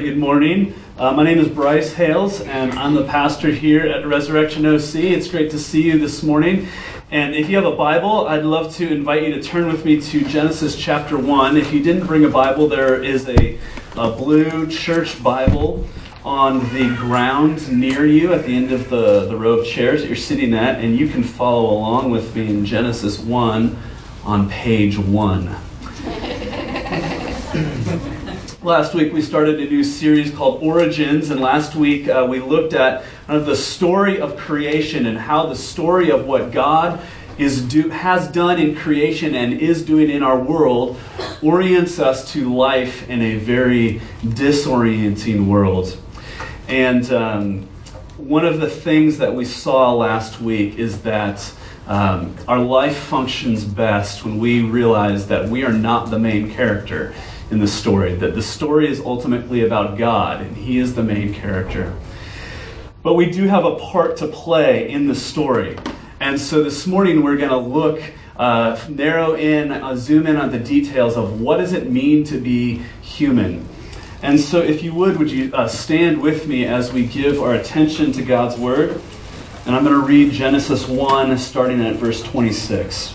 Good morning. Uh, my name is Bryce Hales, and I'm the pastor here at Resurrection OC. It's great to see you this morning. And if you have a Bible, I'd love to invite you to turn with me to Genesis chapter 1. If you didn't bring a Bible, there is a, a blue church Bible on the ground near you at the end of the, the row of chairs that you're sitting at, and you can follow along with me in Genesis 1 on page 1. Last week we started a new series called Origins, and last week uh, we looked at kind of the story of creation and how the story of what God is do, has done in creation and is doing in our world orients us to life in a very disorienting world. And um, one of the things that we saw last week is that um, our life functions best when we realize that we are not the main character in the story, that the story is ultimately about God, and He is the main character. But we do have a part to play in the story. And so this morning we're going to look, uh, narrow in, uh, zoom in on the details of what does it mean to be human. And so if you would, would you uh, stand with me as we give our attention to God's Word? And I'm going to read Genesis 1, starting at verse 26.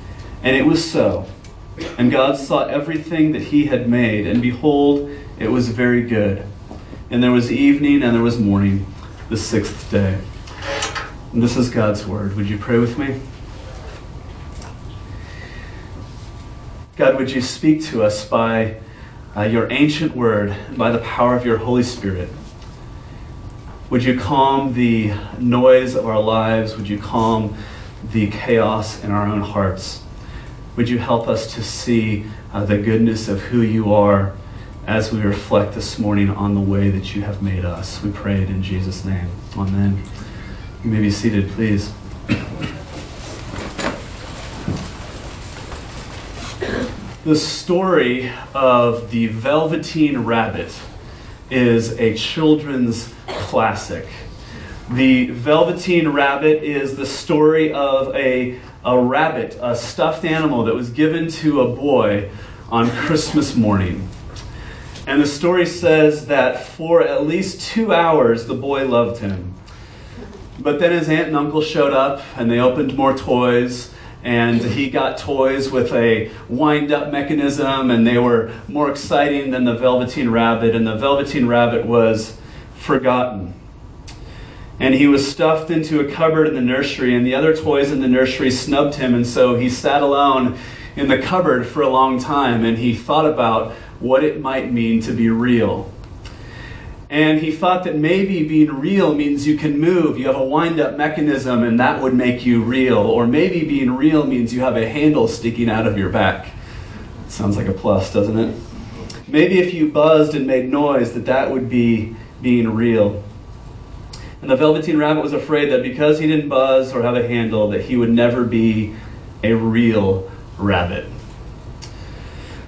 And it was so. And God saw everything that he had made, and behold, it was very good. And there was evening and there was morning, the sixth day. And this is God's word. Would you pray with me? God, would you speak to us by uh, your ancient word by the power of your Holy Spirit? Would you calm the noise of our lives? Would you calm the chaos in our own hearts? Would you help us to see uh, the goodness of who you are as we reflect this morning on the way that you have made us? We pray it in Jesus' name. Amen. You may be seated, please. the story of the Velveteen Rabbit is a children's classic. The Velveteen Rabbit is the story of a a rabbit, a stuffed animal that was given to a boy on Christmas morning. And the story says that for at least two hours the boy loved him. But then his aunt and uncle showed up and they opened more toys. And he got toys with a wind up mechanism, and they were more exciting than the Velveteen Rabbit. And the Velveteen Rabbit was forgotten and he was stuffed into a cupboard in the nursery, and the other toys in the nursery snubbed him, and so he sat alone in the cupboard for a long time, and he thought about what it might mean to be real. And he thought that maybe being real means you can move, you have a wind up mechanism, and that would make you real. Or maybe being real means you have a handle sticking out of your back. Sounds like a plus, doesn't it? Maybe if you buzzed and made noise, that that would be being real. And the Velveteen Rabbit was afraid that because he didn't buzz or have a handle, that he would never be a real rabbit.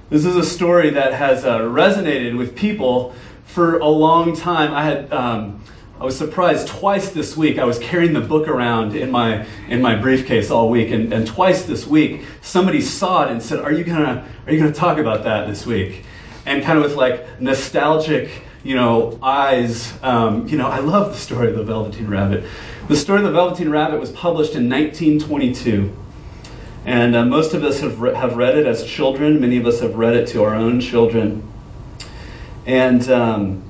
This is a story that has uh, resonated with people for a long time. I had. Um, I was surprised twice this week. I was carrying the book around in my in my briefcase all week, and, and twice this week somebody saw it and said, "Are you gonna Are you gonna talk about that this week?" And kind of with like nostalgic you know, eyes. Um, you know, I love the story of the Velveteen Rabbit. The story of the Velveteen Rabbit was published in 1922. And uh, most of us have, re- have read it as children. Many of us have read it to our own children. And, um,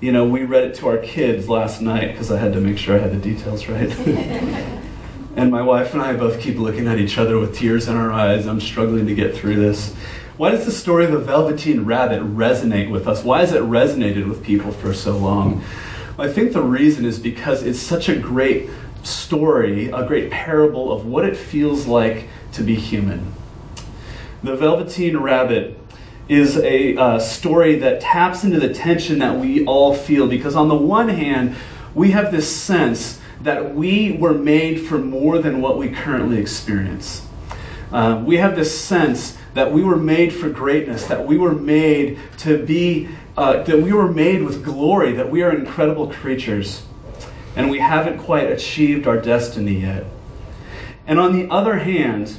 you know, we read it to our kids last night because I had to make sure I had the details right. and my wife and I both keep looking at each other with tears in our eyes. I'm struggling to get through this. Why does the story of the Velveteen Rabbit resonate with us? Why has it resonated with people for so long? I think the reason is because it's such a great story, a great parable of what it feels like to be human. The Velveteen Rabbit is a uh, story that taps into the tension that we all feel because, on the one hand, we have this sense that we were made for more than what we currently experience. Uh, we have this sense that we were made for greatness, that we were made to be, uh, that we were made with glory, that we are incredible creatures, and we haven't quite achieved our destiny yet. And on the other hand,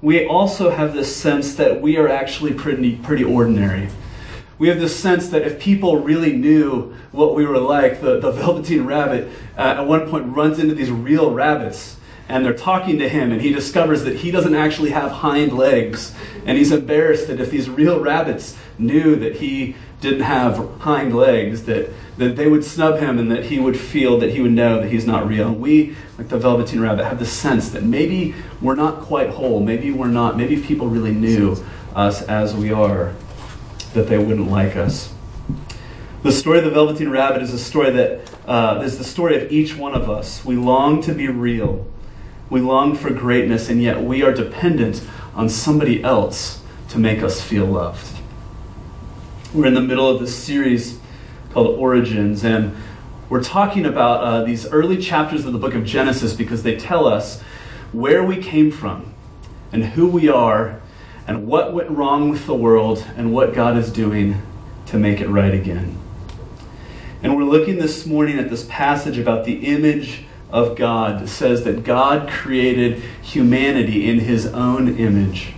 we also have this sense that we are actually pretty, pretty ordinary. We have this sense that if people really knew what we were like, the, the Velveteen Rabbit uh, at one point runs into these real rabbits and they're talking to him and he discovers that he doesn't actually have hind legs. And he's embarrassed that if these real rabbits knew that he didn't have hind legs that, that they would snub him and that he would feel that he would know that he's not real. And we like the velveteen rabbit have the sense that maybe we're not quite whole. Maybe we're not. Maybe if people really knew us as we are that they wouldn't like us. The story of the velveteen rabbit is a story that uh, is the story of each one of us. We long to be real we long for greatness and yet we are dependent on somebody else to make us feel loved we're in the middle of this series called origins and we're talking about uh, these early chapters of the book of Genesis because they tell us where we came from and who we are and what went wrong with the world and what God is doing to make it right again. And we're looking this morning at this passage about the image of God says that God created humanity in his own image.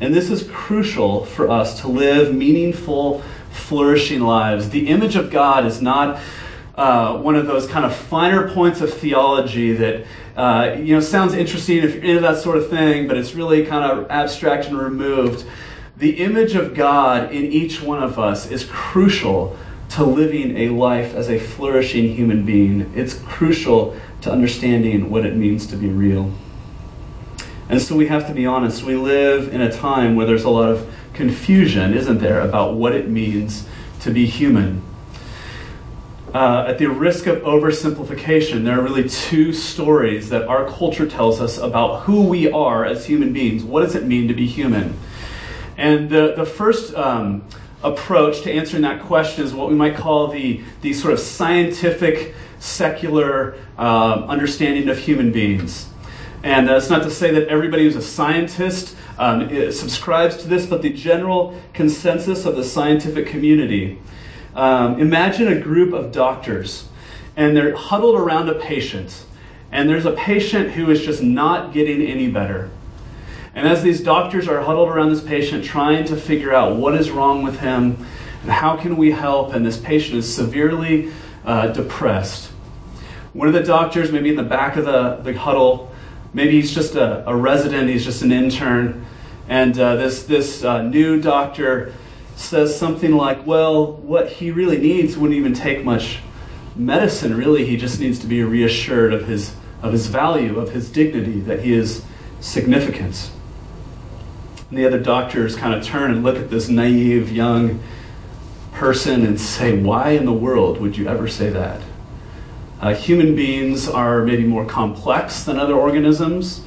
And this is crucial for us to live meaningful, flourishing lives. The image of God is not uh, one of those kind of finer points of theology that uh, you know sounds interesting if you're into that sort of thing, but it's really kind of abstract and removed. The image of God in each one of us is crucial to living a life as a flourishing human being. It's crucial to understanding what it means to be real. And so we have to be honest. We live in a time where there's a lot of confusion, isn't there, about what it means to be human uh, at the risk of oversimplification, there are really two stories that our culture tells us about who we are as human beings. What does it mean to be human? And the, the first um, approach to answering that question is what we might call the, the sort of scientific, secular um, understanding of human beings. And that's not to say that everybody who's a scientist um, subscribes to this, but the general consensus of the scientific community um, imagine a group of doctors, and they're huddled around a patient, and there's a patient who is just not getting any better. And as these doctors are huddled around this patient, trying to figure out what is wrong with him and how can we help, and this patient is severely uh, depressed. One of the doctors, maybe in the back of the, the huddle, maybe he's just a, a resident, he's just an intern, and uh, this, this uh, new doctor says something like, well, what he really needs wouldn't even take much medicine, really. He just needs to be reassured of his, of his value, of his dignity, that he is significant. And the other doctors kind of turn and look at this naive young person and say, why in the world would you ever say that? Uh, human beings are maybe more complex than other organisms,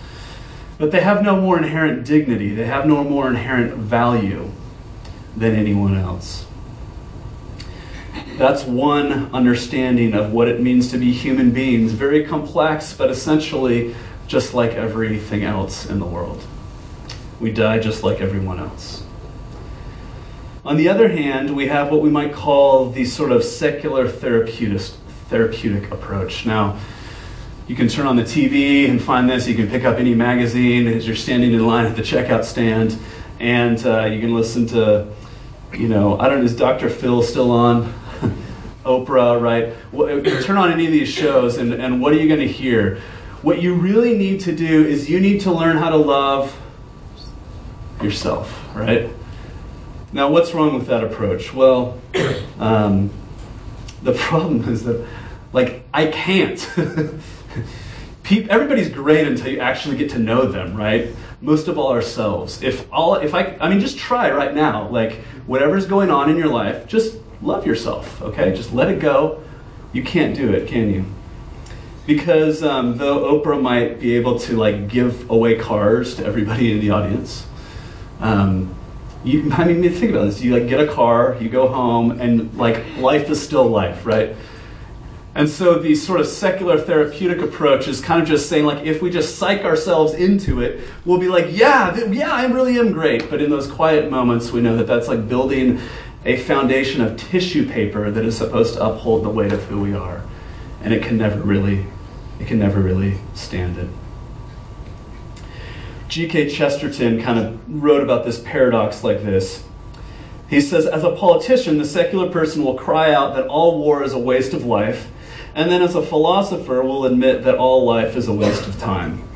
but they have no more inherent dignity, they have no more inherent value than anyone else. That's one understanding of what it means to be human beings. Very complex, but essentially just like everything else in the world. We die just like everyone else. On the other hand, we have what we might call the sort of secular therapeutic, therapeutic approach. Now, you can turn on the TV and find this. You can pick up any magazine as you're standing in line at the checkout stand, and uh, you can listen to you know, I don't know, is Dr. Phil still on? Oprah, right? You turn on any of these shows, and, and what are you going to hear? What you really need to do is you need to learn how to love yourself, right? Now, what's wrong with that approach? Well, um, the problem is that, like, I can't. everybody's great until you actually get to know them, right? Most of all ourselves. If all, if I, I mean, just try right now. Like, whatever's going on in your life, just love yourself, okay? Just let it go. You can't do it, can you? Because um, though Oprah might be able to like give away cars to everybody in the audience, um, you, I mean, think about this. You like get a car, you go home, and like life is still life, right? And so the sort of secular therapeutic approach is kind of just saying like if we just psych ourselves into it, we'll be like, yeah, yeah, I really am great. But in those quiet moments, we know that that's like building a foundation of tissue paper that is supposed to uphold the weight of who we are, and it can never really, it can never really stand it. G.K. Chesterton kind of wrote about this paradox like this. He says, As a politician, the secular person will cry out that all war is a waste of life, and then as a philosopher will admit that all life is a waste of time.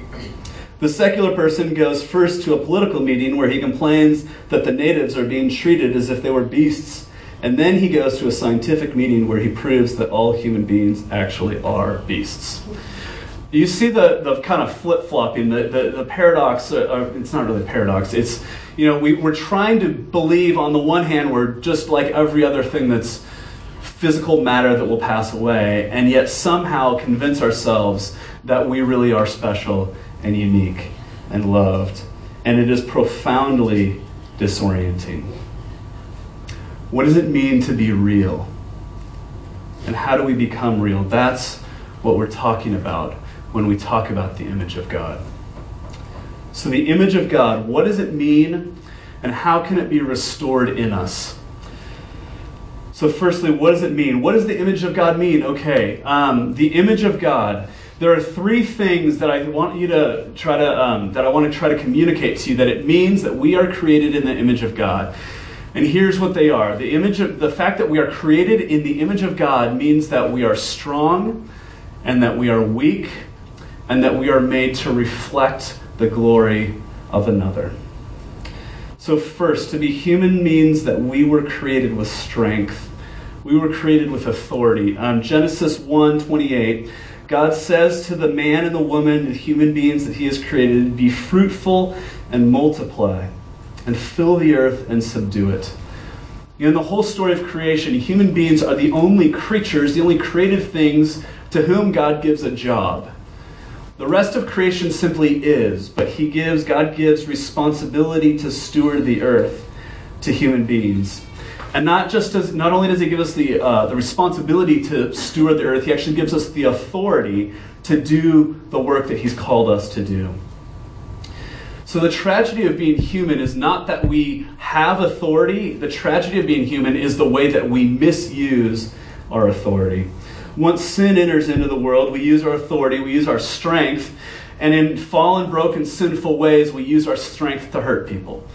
The secular person goes first to a political meeting where he complains that the natives are being treated as if they were beasts, and then he goes to a scientific meeting where he proves that all human beings actually are beasts you see the, the kind of flip flopping, the, the, the paradox. Uh, uh, it's not really a paradox. It's, you know, we, we're trying to believe on the one hand, we're just like every other thing that's physical matter that will pass away, and yet somehow convince ourselves that we really are special and unique and loved. And it is profoundly disorienting. What does it mean to be real? And how do we become real? That's what we're talking about when we talk about the image of God. So, the image of God, what does it mean and how can it be restored in us? So, firstly, what does it mean? What does the image of God mean? Okay, um, the image of God. There are three things that I want you to try to um, that I want to try to communicate to you that it means that we are created in the image of God. And here's what they are: the image of the fact that we are created in the image of God means that we are strong, and that we are weak, and that we are made to reflect the glory of another. So, first, to be human means that we were created with strength. We were created with authority. Um, Genesis 1 28, God says to the man and the woman, the human beings that He has created, Be fruitful and multiply, and fill the earth and subdue it. In the whole story of creation, human beings are the only creatures, the only created things to whom God gives a job. The rest of creation simply is, but he gives, God gives responsibility to steward the earth to human beings. And not just as, not only does he give us the, uh, the responsibility to steward the earth, he actually gives us the authority to do the work that he's called us to do. So the tragedy of being human is not that we have authority, the tragedy of being human is the way that we misuse our authority. Once sin enters into the world, we use our authority, we use our strength, and in fallen, broken, sinful ways, we use our strength to hurt people.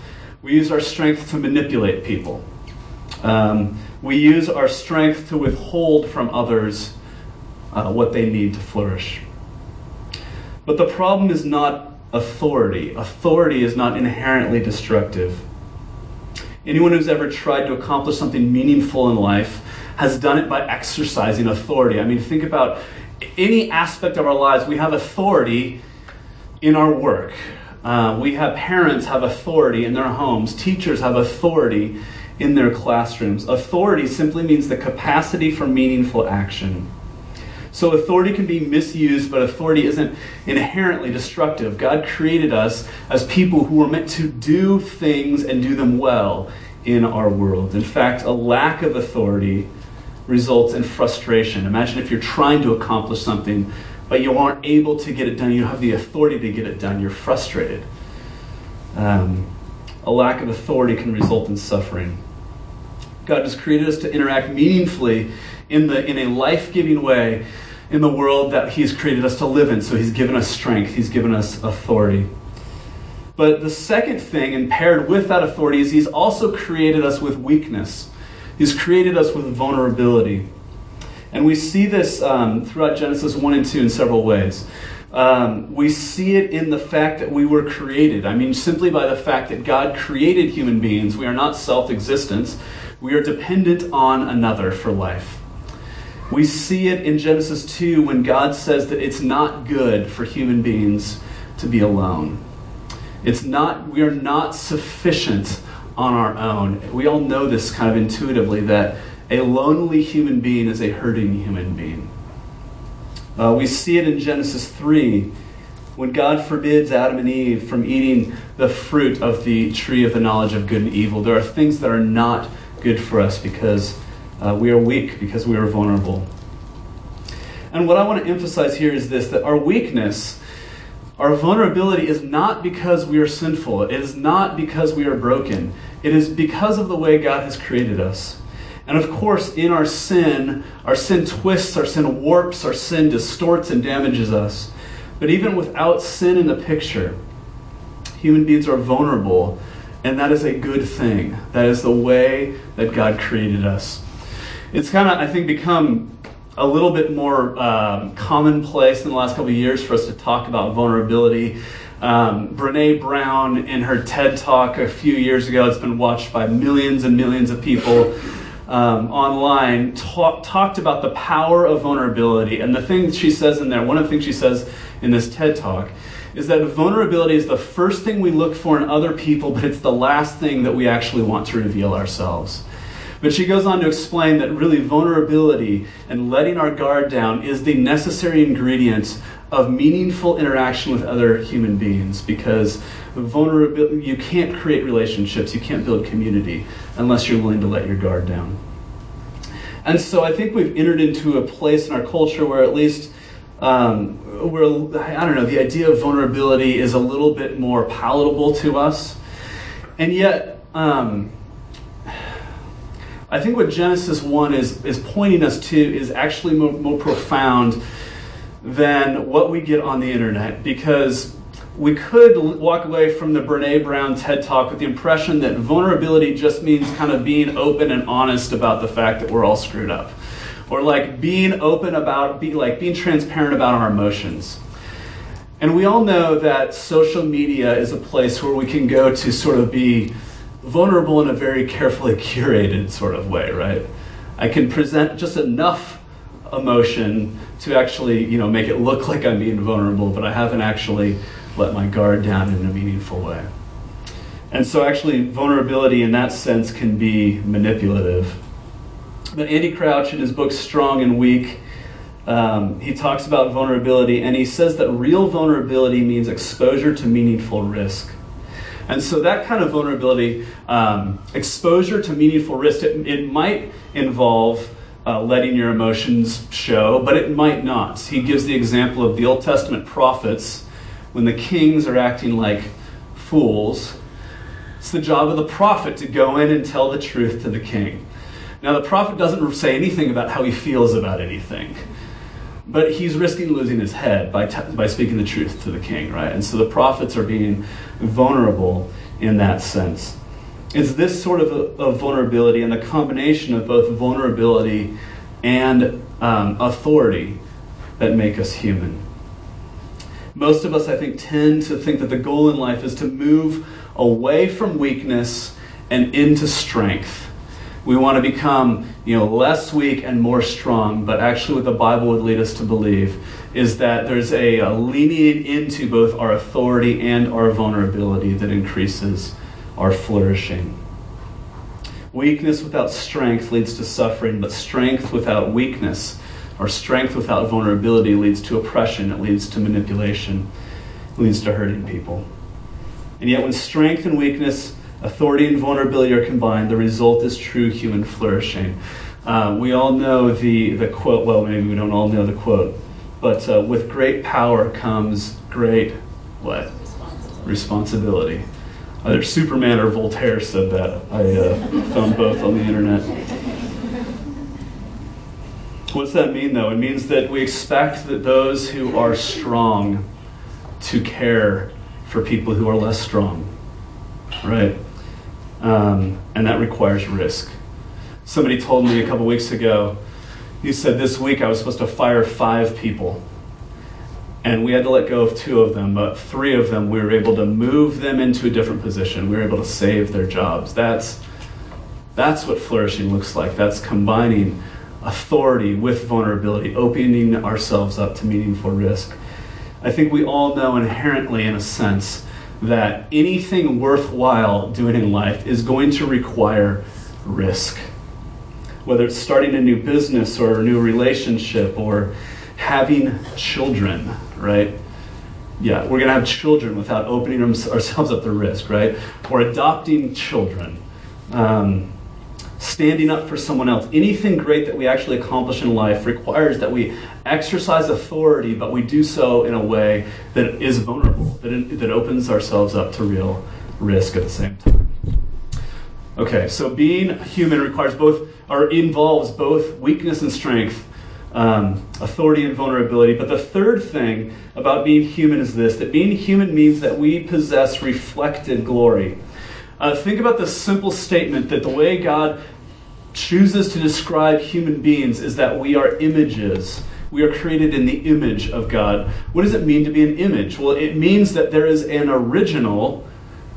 We use our strength to manipulate people. Um, we use our strength to withhold from others uh, what they need to flourish. But the problem is not authority. Authority is not inherently destructive. Anyone who's ever tried to accomplish something meaningful in life has done it by exercising authority. I mean, think about any aspect of our lives, we have authority in our work. Uh, we have parents have authority in their homes, teachers have authority in their classrooms. Authority simply means the capacity for meaningful action. So authority can be misused, but authority isn't inherently destructive. God created us as people who were meant to do things and do them well in our world. In fact, a lack of authority results in frustration. Imagine if you're trying to accomplish something, but you aren't able to get it done. You don't have the authority to get it done. You're frustrated. Um, a lack of authority can result in suffering. God has created us to interact meaningfully in, the, in a life giving way in the world that He's created us to live in. So He's given us strength, He's given us authority. But the second thing, and paired with that authority, is He's also created us with weakness. He's created us with vulnerability. And we see this um, throughout Genesis 1 and 2 in several ways. Um, we see it in the fact that we were created. I mean, simply by the fact that God created human beings, we are not self existent. We are dependent on another for life. We see it in Genesis 2 when God says that it's not good for human beings to be alone. It's not, we are not sufficient on our own. We all know this kind of intuitively that a lonely human being is a hurting human being. Uh, we see it in Genesis 3 when God forbids Adam and Eve from eating the fruit of the tree of the knowledge of good and evil. There are things that are not good for us because uh, we are weak, because we are vulnerable. And what I want to emphasize here is this that our weakness, our vulnerability, is not because we are sinful, it is not because we are broken, it is because of the way God has created us. And of course, in our sin, our sin twists, our sin warps, our sin distorts and damages us. But even without sin in the picture, human beings are vulnerable, and that is a good thing. That is the way that God created us. It's kind of, I think, become a little bit more um, commonplace in the last couple of years for us to talk about vulnerability. Um, Brene Brown, in her TED talk a few years ago, it's been watched by millions and millions of people um, online, talk, talked about the power of vulnerability. And the thing she says in there, one of the things she says in this TED talk, is that vulnerability is the first thing we look for in other people, but it's the last thing that we actually want to reveal ourselves. But she goes on to explain that really vulnerability and letting our guard down is the necessary ingredient of meaningful interaction with other human beings because vulnerability you can't create relationships, you can't build community unless you're willing to let your guard down. And so I think we've entered into a place in our culture where at least um, where I don't know, the idea of vulnerability is a little bit more palatable to us. And yet, um, I think what Genesis 1 is, is pointing us to is actually more, more profound than what we get on the internet because we could walk away from the Brene Brown TED Talk with the impression that vulnerability just means kind of being open and honest about the fact that we're all screwed up. Or like being open about, be, like being transparent about our emotions. And we all know that social media is a place where we can go to sort of be vulnerable in a very carefully curated sort of way, right? I can present just enough emotion to actually, you know, make it look like I'm being vulnerable, but I haven't actually let my guard down in a meaningful way. And so actually vulnerability in that sense can be manipulative. But Andy Crouch in his book Strong and Weak, um, he talks about vulnerability and he says that real vulnerability means exposure to meaningful risk. And so that kind of vulnerability, um, exposure to meaningful risk, it, it might involve uh, letting your emotions show, but it might not. He gives the example of the Old Testament prophets when the kings are acting like fools. It's the job of the prophet to go in and tell the truth to the king. Now, the prophet doesn't say anything about how he feels about anything but he's risking losing his head by, t- by speaking the truth to the king, right? And so the prophets are being vulnerable in that sense. It's this sort of, of vulnerability and the combination of both vulnerability and um, authority that make us human. Most of us, I think, tend to think that the goal in life is to move away from weakness and into strength we want to become you know less weak and more strong but actually what the bible would lead us to believe is that there's a, a leaning into both our authority and our vulnerability that increases our flourishing weakness without strength leads to suffering but strength without weakness or strength without vulnerability leads to oppression it leads to manipulation it leads to hurting people and yet when strength and weakness authority and vulnerability are combined, the result is true human flourishing. Uh, we all know the, the quote, well, maybe we don't all know the quote, but uh, with great power comes great what? Responsibility. Responsibility. Either Superman or Voltaire said that. I uh, found both on the internet. What's that mean, though? It means that we expect that those who are strong to care for people who are less strong. Right? um, and that requires risk. Somebody told me a couple weeks ago, he said this week I was supposed to fire five people. and we had to let go of two of them, but three of them we were able to move them into a different position. We were able to save their jobs. That's that's what flourishing looks like. That's combining authority with vulnerability, opening ourselves up to meaningful risk. I think we all know inherently, in a sense, that anything worthwhile doing in life is going to require risk. Whether it's starting a new business or a new relationship or having children, right? Yeah, we're going to have children without opening ourselves up to risk, right? Or adopting children. Um, standing up for someone else. Anything great that we actually accomplish in life requires that we exercise authority, but we do so in a way that is vulnerable, that, it, that opens ourselves up to real risk at the same time. Okay, so being human requires both, or involves both weakness and strength, um, authority and vulnerability. But the third thing about being human is this that being human means that we possess reflected glory. Uh, think about the simple statement that the way God chooses to describe human beings is that we are images. We are created in the image of God. What does it mean to be an image? Well, it means that there is an original,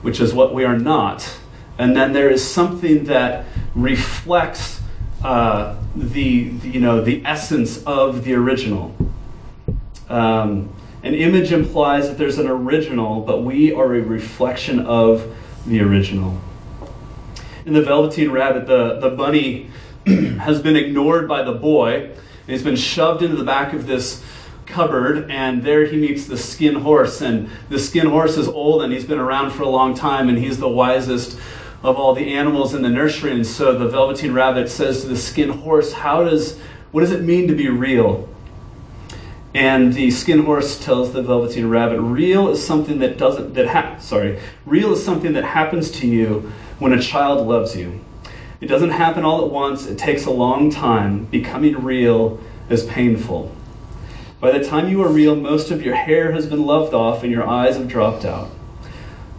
which is what we are not, and then there is something that reflects uh, the, you know the essence of the original. Um, an image implies that there's an original, but we are a reflection of the original in the Velveteen Rabbit, the, the bunny has been ignored by the boy, and he's been shoved into the back of this cupboard, and there he meets the skin horse. And the skin horse is old, and he's been around for a long time, and he's the wisest of all the animals in the nursery. And so the Velveteen Rabbit says to the skin horse, How does, what does it mean to be real? And the skin horse tells the Velveteen Rabbit, Real is something that doesn't, that ha- sorry, real is something that happens to you when a child loves you. It doesn't happen all at once, it takes a long time. Becoming real is painful. By the time you are real, most of your hair has been loved off and your eyes have dropped out.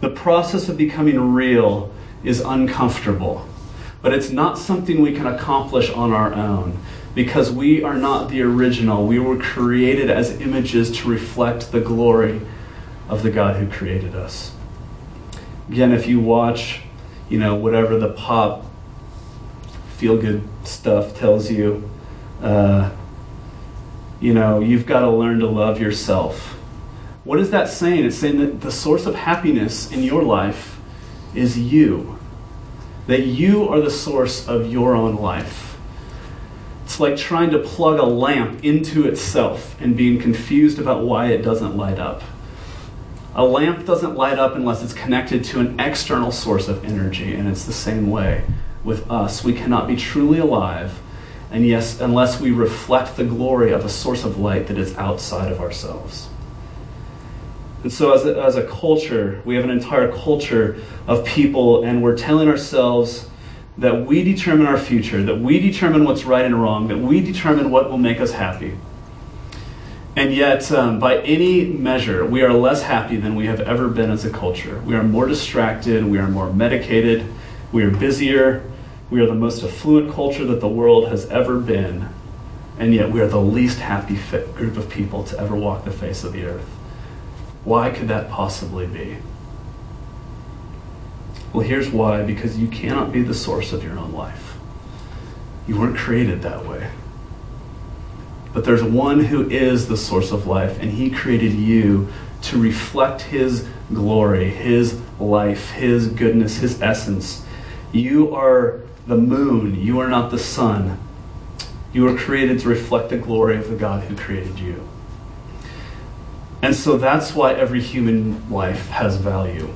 The process of becoming real is uncomfortable, but it's not something we can accomplish on our own because we are not the original. We were created as images to reflect the glory of the God who created us. Again, if you watch you know, whatever the pop feel good stuff tells you. Uh, you know, you've got to learn to love yourself. What is that saying? It's saying that the source of happiness in your life is you. That you are the source of your own life. It's like trying to plug a lamp into itself and being confused about why it doesn't light up. A lamp doesn't light up unless it's connected to an external source of energy, and it's the same way with us. We cannot be truly alive, and yes, unless we reflect the glory of a source of light that is outside of ourselves. And so, as a, as a culture, we have an entire culture of people, and we're telling ourselves that we determine our future, that we determine what's right and wrong, that we determine what will make us happy. And yet, um, by any measure, we are less happy than we have ever been as a culture. We are more distracted, we are more medicated, we are busier, we are the most affluent culture that the world has ever been, and yet we are the least happy group of people to ever walk the face of the earth. Why could that possibly be? Well, here's why because you cannot be the source of your own life. You weren't created that way. But there's one who is the source of life, and he created you to reflect his glory, his life, his goodness, his essence. You are the moon, you are not the sun. You are created to reflect the glory of the God who created you. And so that's why every human life has value.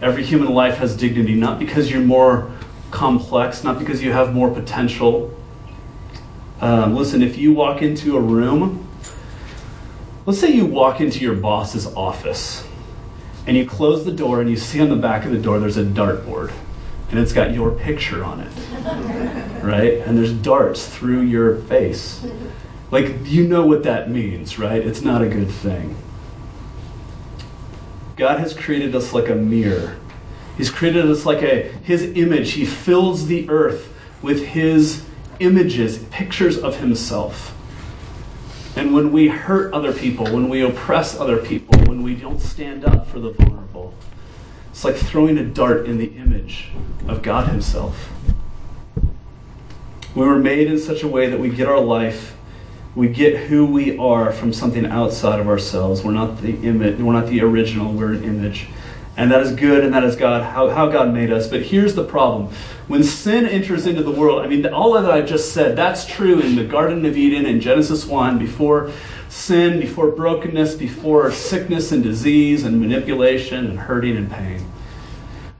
Every human life has dignity, not because you're more complex, not because you have more potential, um, listen, if you walk into a room, let's say you walk into your boss's office and you close the door and you see on the back of the door there's a dartboard and it's got your picture on it, right? And there's darts through your face. Like, you know what that means, right? It's not a good thing. God has created us like a mirror. He's created us like a his image. He fills the earth with his images, pictures of himself. And when we hurt other people, when we oppress other people, when we don't stand up for the vulnerable, it's like throwing a dart in the image of God Himself. We were made in such a way that we get our life, we get who we are from something outside of ourselves. We're not the image, we're not the original, we're an image. And that is good, and that is God, how, how God made us. But here's the problem. When sin enters into the world, I mean, all of that I just said, that's true in the Garden of Eden in Genesis 1, before sin, before brokenness, before sickness and disease and manipulation and hurting and pain.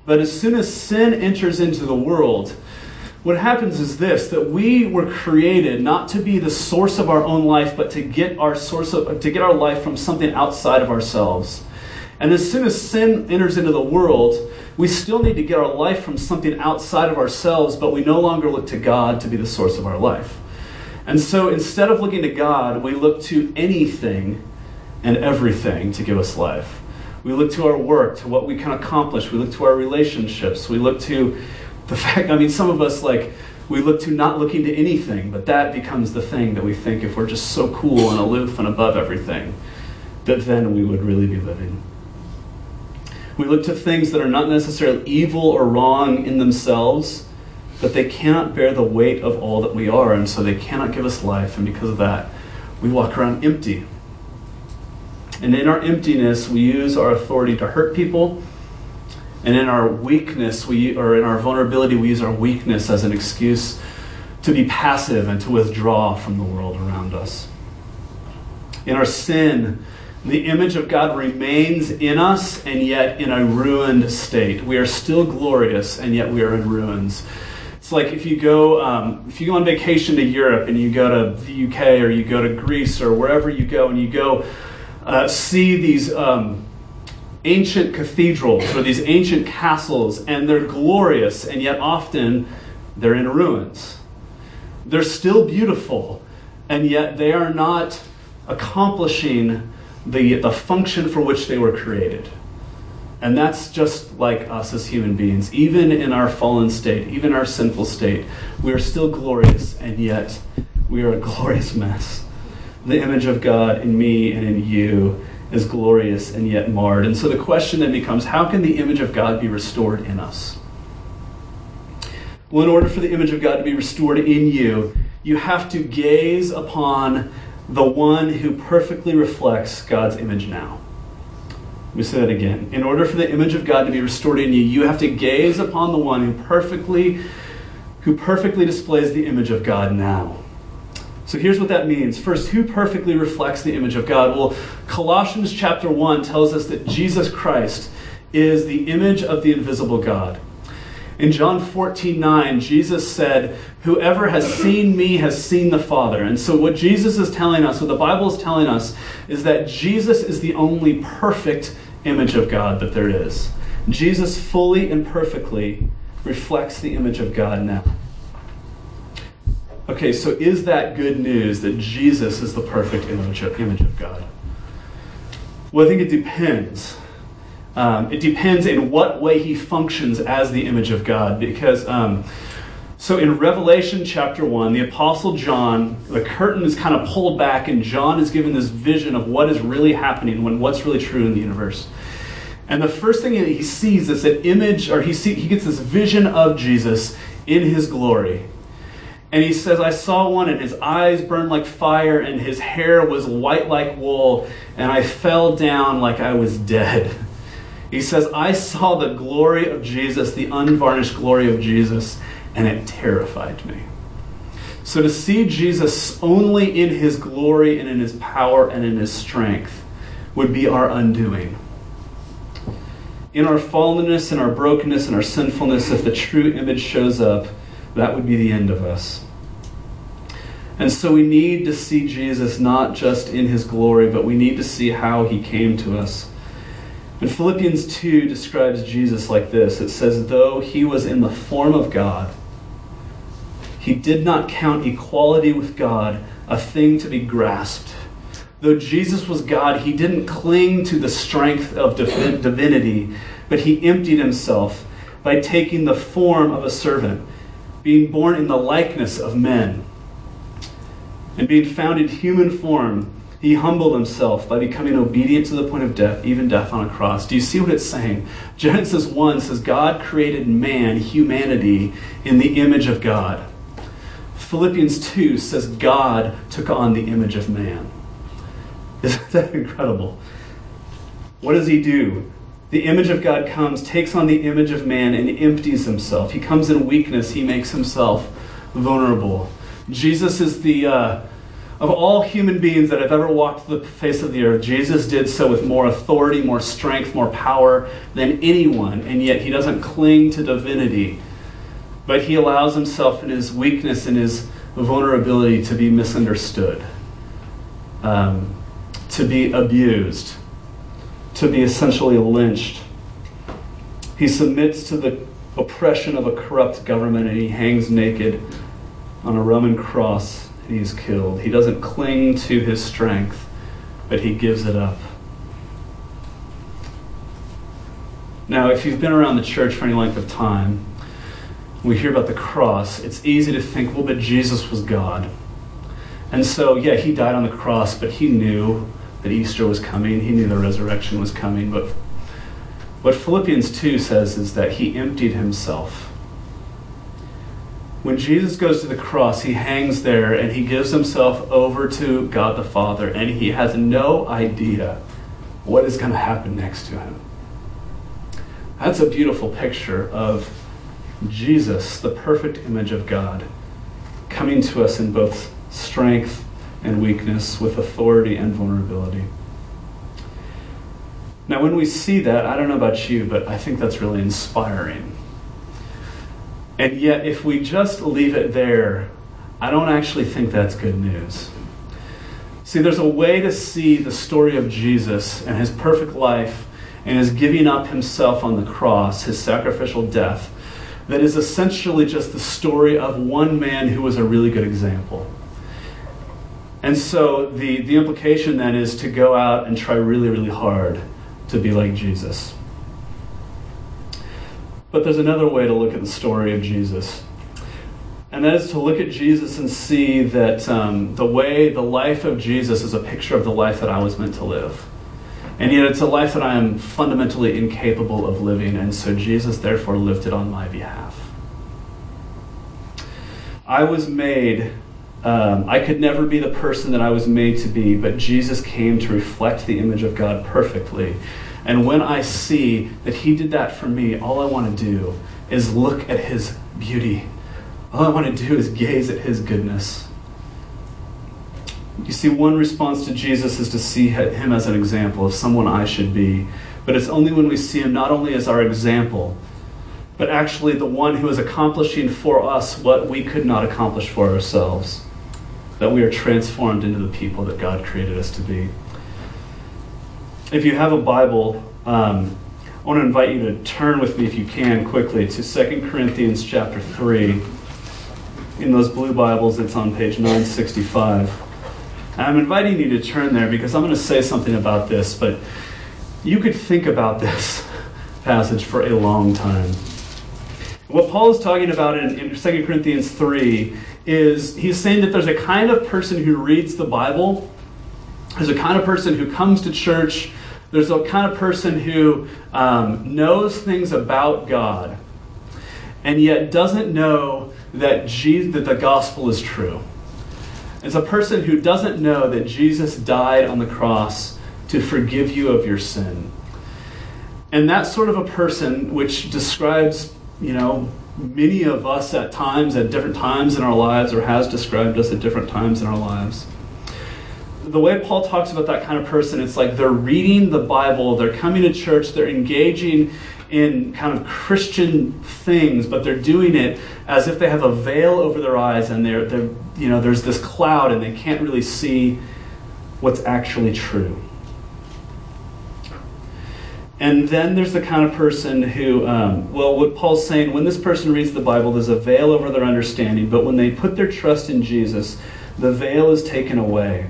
But as soon as sin enters into the world, what happens is this that we were created not to be the source of our own life, but to get our source of, to get our life from something outside of ourselves. And as soon as sin enters into the world, we still need to get our life from something outside of ourselves, but we no longer look to God to be the source of our life. And so instead of looking to God, we look to anything and everything to give us life. We look to our work, to what we can accomplish. We look to our relationships. We look to the fact, I mean, some of us, like, we look to not looking to anything, but that becomes the thing that we think if we're just so cool and aloof and above everything, that then we would really be living. We look to things that are not necessarily evil or wrong in themselves, but they cannot bear the weight of all that we are, and so they cannot give us life, and because of that, we walk around empty. And in our emptiness, we use our authority to hurt people. And in our weakness, we, or in our vulnerability, we use our weakness as an excuse to be passive and to withdraw from the world around us. In our sin, the image of God remains in us and yet in a ruined state. We are still glorious and yet we are in ruins. It's like if you go um, if you go on vacation to Europe and you go to the UK or you go to Greece or wherever you go and you go uh, see these um, ancient cathedrals or these ancient castles and they're glorious and yet often they're in ruins. They're still beautiful and yet they are not accomplishing the, the function for which they were created. And that's just like us as human beings. Even in our fallen state, even our sinful state, we are still glorious, and yet we are a glorious mess. The image of God in me and in you is glorious and yet marred. And so the question then becomes how can the image of God be restored in us? Well, in order for the image of God to be restored in you, you have to gaze upon the one who perfectly reflects God's image now. Let me say that again. In order for the image of God to be restored in you, you have to gaze upon the one who perfectly who perfectly displays the image of God now. So here's what that means. First, who perfectly reflects the image of God? Well, Colossians chapter 1 tells us that Jesus Christ is the image of the invisible God. In John 14, 9, Jesus said, Whoever has seen me has seen the Father. And so, what Jesus is telling us, what the Bible is telling us, is that Jesus is the only perfect image of God that there is. Jesus fully and perfectly reflects the image of God now. Okay, so is that good news that Jesus is the perfect image of, image of God? Well, I think it depends. Um, it depends in what way he functions as the image of God. Because, um, so in Revelation chapter 1, the Apostle John, the curtain is kind of pulled back, and John is given this vision of what is really happening, when what's really true in the universe. And the first thing that he sees is an image, or he, see, he gets this vision of Jesus in his glory. And he says, I saw one, and his eyes burned like fire, and his hair was white like wool, and I fell down like I was dead. He says, I saw the glory of Jesus, the unvarnished glory of Jesus, and it terrified me. So to see Jesus only in his glory and in his power and in his strength would be our undoing. In our fallenness and our brokenness and our sinfulness, if the true image shows up, that would be the end of us. And so we need to see Jesus not just in his glory, but we need to see how he came to us and Philippians 2 describes Jesus like this it says, Though he was in the form of God, he did not count equality with God a thing to be grasped. Though Jesus was God, he didn't cling to the strength of divinity, but he emptied himself by taking the form of a servant, being born in the likeness of men. And being found in human form, he humbled himself by becoming obedient to the point of death, even death on a cross. Do you see what it's saying? Genesis 1 says God created man, humanity, in the image of God. Philippians 2 says God took on the image of man. Isn't that incredible? What does he do? The image of God comes, takes on the image of man, and empties himself. He comes in weakness, he makes himself vulnerable. Jesus is the. Uh, of all human beings that have ever walked the face of the earth, Jesus did so with more authority, more strength, more power than anyone, and yet he doesn't cling to divinity. But he allows himself in his weakness and his vulnerability to be misunderstood, um, to be abused, to be essentially lynched. He submits to the oppression of a corrupt government and he hangs naked on a Roman cross and he's killed. He doesn't cling to his strength, but he gives it up. Now, if you've been around the church for any length of time, we hear about the cross, it's easy to think, well, but Jesus was God. And so, yeah, he died on the cross, but he knew that Easter was coming. He knew the resurrection was coming. But what Philippians 2 says is that he emptied himself when Jesus goes to the cross, he hangs there and he gives himself over to God the Father, and he has no idea what is going to happen next to him. That's a beautiful picture of Jesus, the perfect image of God, coming to us in both strength and weakness, with authority and vulnerability. Now, when we see that, I don't know about you, but I think that's really inspiring. And yet, if we just leave it there, I don't actually think that's good news. See, there's a way to see the story of Jesus and his perfect life and his giving up himself on the cross, his sacrificial death, that is essentially just the story of one man who was a really good example. And so the, the implication then is to go out and try really, really hard to be like Jesus. But there's another way to look at the story of Jesus. And that is to look at Jesus and see that um, the way, the life of Jesus is a picture of the life that I was meant to live. And yet it's a life that I am fundamentally incapable of living, and so Jesus therefore lived it on my behalf. I was made, um, I could never be the person that I was made to be, but Jesus came to reflect the image of God perfectly. And when I see that He did that for me, all I want to do is look at His beauty. All I want to do is gaze at His goodness. You see, one response to Jesus is to see Him as an example of someone I should be. But it's only when we see Him not only as our example, but actually the one who is accomplishing for us what we could not accomplish for ourselves, that we are transformed into the people that God created us to be if you have a Bible, um, I want to invite you to turn with me, if you can, quickly to 2 Corinthians chapter 3. In those blue Bibles, it's on page 965. I'm inviting you to turn there because I'm going to say something about this, but you could think about this passage for a long time. What Paul is talking about in, in 2 Corinthians 3 is he's saying that there's a kind of person who reads the Bible, there's a kind of person who comes to church there's a kind of person who um, knows things about God and yet doesn't know that, Jesus, that the gospel is true. It's a person who doesn't know that Jesus died on the cross to forgive you of your sin. And that sort of a person, which describes, you know, many of us at times, at different times in our lives, or has described us at different times in our lives the way Paul talks about that kind of person, it's like they're reading the Bible, they're coming to church, they're engaging in kind of Christian things, but they're doing it as if they have a veil over their eyes and they're, they're you know, there's this cloud and they can't really see what's actually true. And then there's the kind of person who, um, well, what Paul's saying, when this person reads the Bible, there's a veil over their understanding, but when they put their trust in Jesus, the veil is taken away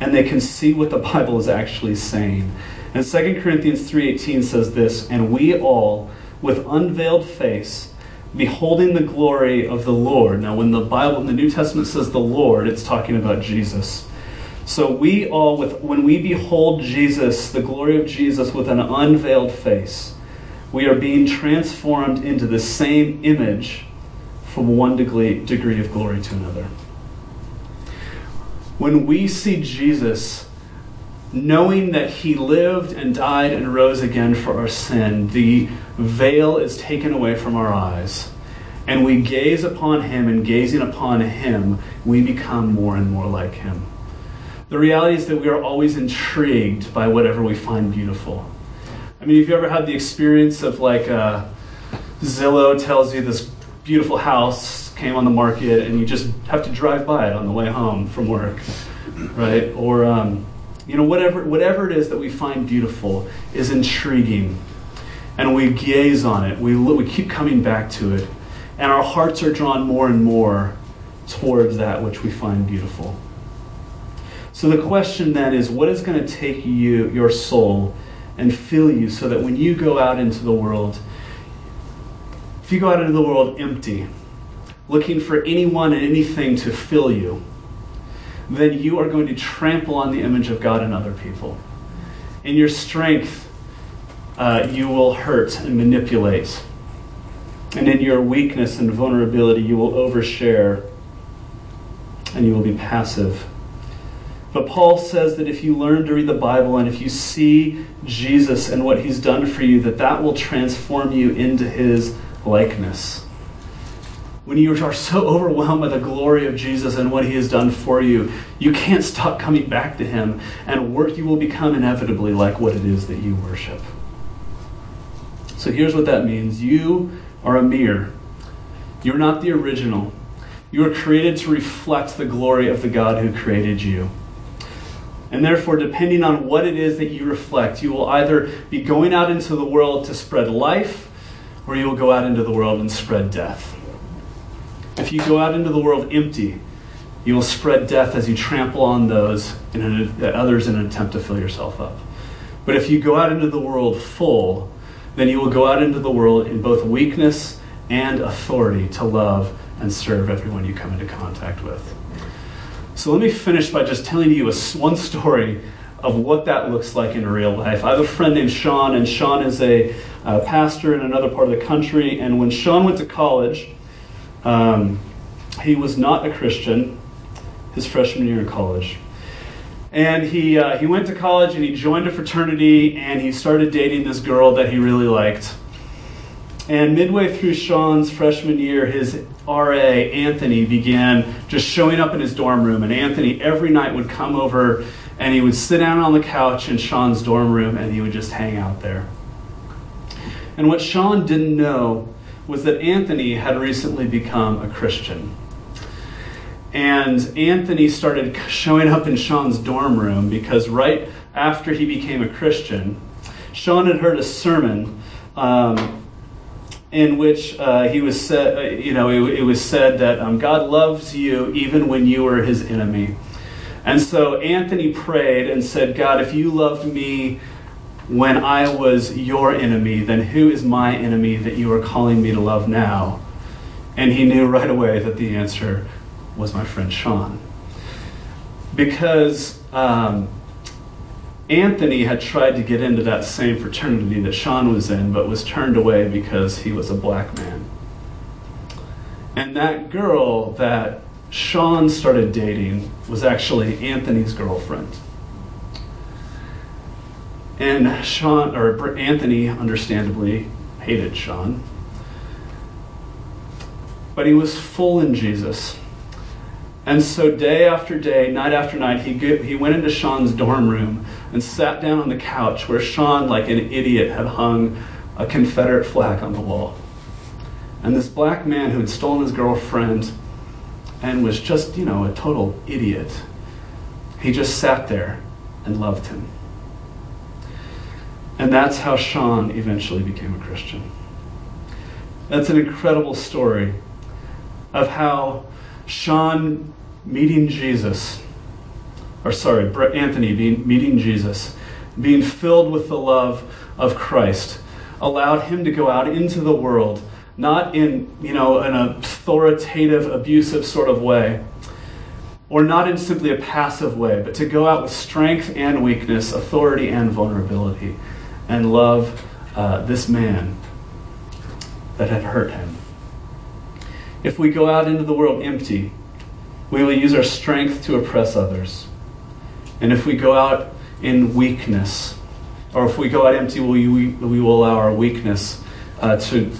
and they can see what the Bible is actually saying. And 2 Corinthians 3:18 says this, "And we all with unveiled face beholding the glory of the Lord. Now, when the Bible, in the New Testament says the Lord, it's talking about Jesus. So we all, with when we behold Jesus, the glory of Jesus, with an unveiled face, we are being transformed into the same image from one degree, degree of glory to another. When we see Jesus, knowing that he lived and died and rose again for our sin, the veil is taken away from our eyes. And we gaze upon him, and gazing upon him, we become more and more like him. The reality is that we are always intrigued by whatever we find beautiful. I mean, if you ever had the experience of like uh, Zillow tells you this beautiful house came on the market, and you just have to drive by it on the way home from work, right? Or um, you know, whatever whatever it is that we find beautiful is intriguing, and we gaze on it. We we keep coming back to it, and our hearts are drawn more and more towards that which we find beautiful. So the question then is, what is going to take you, your soul, and fill you so that when you go out into the world, if you go out into the world empty, looking for anyone and anything to fill you, then you are going to trample on the image of God in other people. In your strength, uh, you will hurt and manipulate. And in your weakness and vulnerability, you will overshare and you will be passive. But Paul says that if you learn to read the Bible and if you see Jesus and what he's done for you, that that will transform you into his likeness. When you are so overwhelmed by the glory of Jesus and what he has done for you, you can't stop coming back to him, and work you will become inevitably like what it is that you worship. So here's what that means you are a mirror. You're not the original. You are created to reflect the glory of the God who created you. And therefore, depending on what it is that you reflect, you will either be going out into the world to spread life or you will go out into the world and spread death. If you go out into the world empty, you will spread death as you trample on those and uh, others in an attempt to fill yourself up. But if you go out into the world full, then you will go out into the world in both weakness and authority to love and serve everyone you come into contact with. So let me finish by just telling you a, one story of what that looks like in real life. I have a friend named Sean, and Sean is a pastor in another part of the country. And when Sean went to college, um, he was not a Christian his freshman year in college. And he, uh, he went to college and he joined a fraternity and he started dating this girl that he really liked. And midway through Sean's freshman year, his RA, Anthony, began just showing up in his dorm room. And Anthony every night would come over and he would sit down on the couch in Sean's dorm room and he would just hang out there. And what Sean didn't know was that Anthony had recently become a Christian. And Anthony started showing up in Sean's dorm room because right after he became a Christian, Sean had heard a sermon um, in which uh, he was said, uh, you know, it, it, was said that um, God loves you even when you are his enemy. And so Anthony prayed and said, God, if you loved me when I was your enemy, then who is my enemy that you are calling me to love now? And he knew right away that the answer was my friend Sean. Because um, Anthony had tried to get into that same fraternity that Sean was in, but was turned away because he was a black man. And that girl that Sean started dating was actually Anthony's girlfriend. And Sean, or Anthony, understandably, hated Sean. But he was full in Jesus. And so, day after day, night after night, he, he went into Sean's dorm room and sat down on the couch where Sean, like an idiot, had hung a Confederate flag on the wall. And this black man who had stolen his girlfriend and was just, you know, a total idiot. He just sat there and loved him. And that's how Sean eventually became a Christian. That's an incredible story of how Sean meeting Jesus, or sorry, Anthony being, meeting Jesus, being filled with the love of Christ, allowed him to go out into the world not in, you know, an authoritative, abusive sort of way, or not in simply a passive way, but to go out with strength and weakness, authority and vulnerability, and love uh, this man that had hurt him. If we go out into the world empty, we will use our strength to oppress others. And if we go out in weakness, or if we go out empty, we, we, we will allow our weakness uh, to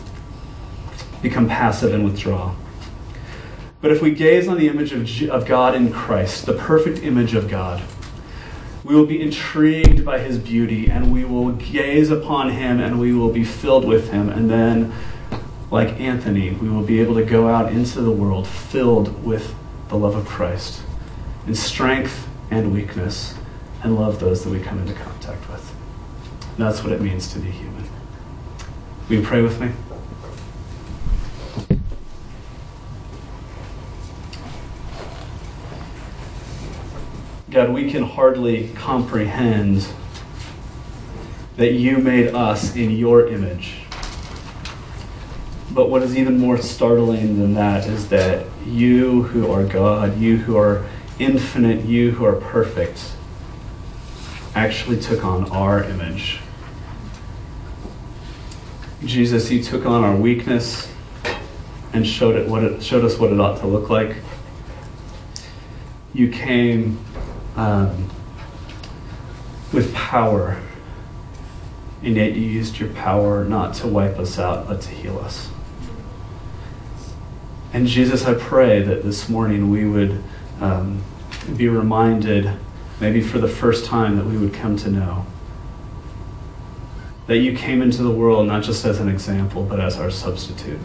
become passive and withdraw. But if we gaze on the image of, of God in Christ, the perfect image of God, we will be intrigued by his beauty and we will gaze upon him and we will be filled with him. And then, like Anthony, we will be able to go out into the world filled with the love of Christ in strength and weakness and love those that we come into contact with. That's what it means to be human. Will you pray with me? God, we can hardly comprehend that you made us in your image. But what is even more startling than that is that you who are God, you who are infinite, you who are perfect, actually took on our image. Jesus, you took on our weakness and showed it what it showed us what it ought to look like. You came um, with power, and yet you used your power not to wipe us out, but to heal us. And Jesus, I pray that this morning we would um, be reminded, maybe for the first time, that we would come to know that you came into the world not just as an example, but as our substitute,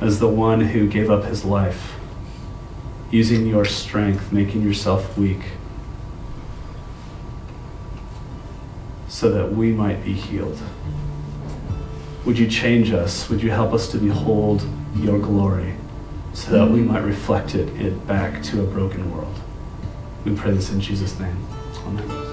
as the one who gave up his life, using your strength, making yourself weak, so that we might be healed. Would you change us? Would you help us to behold your glory so that we might reflect it, it back to a broken world. We pray this in Jesus' name. Amen.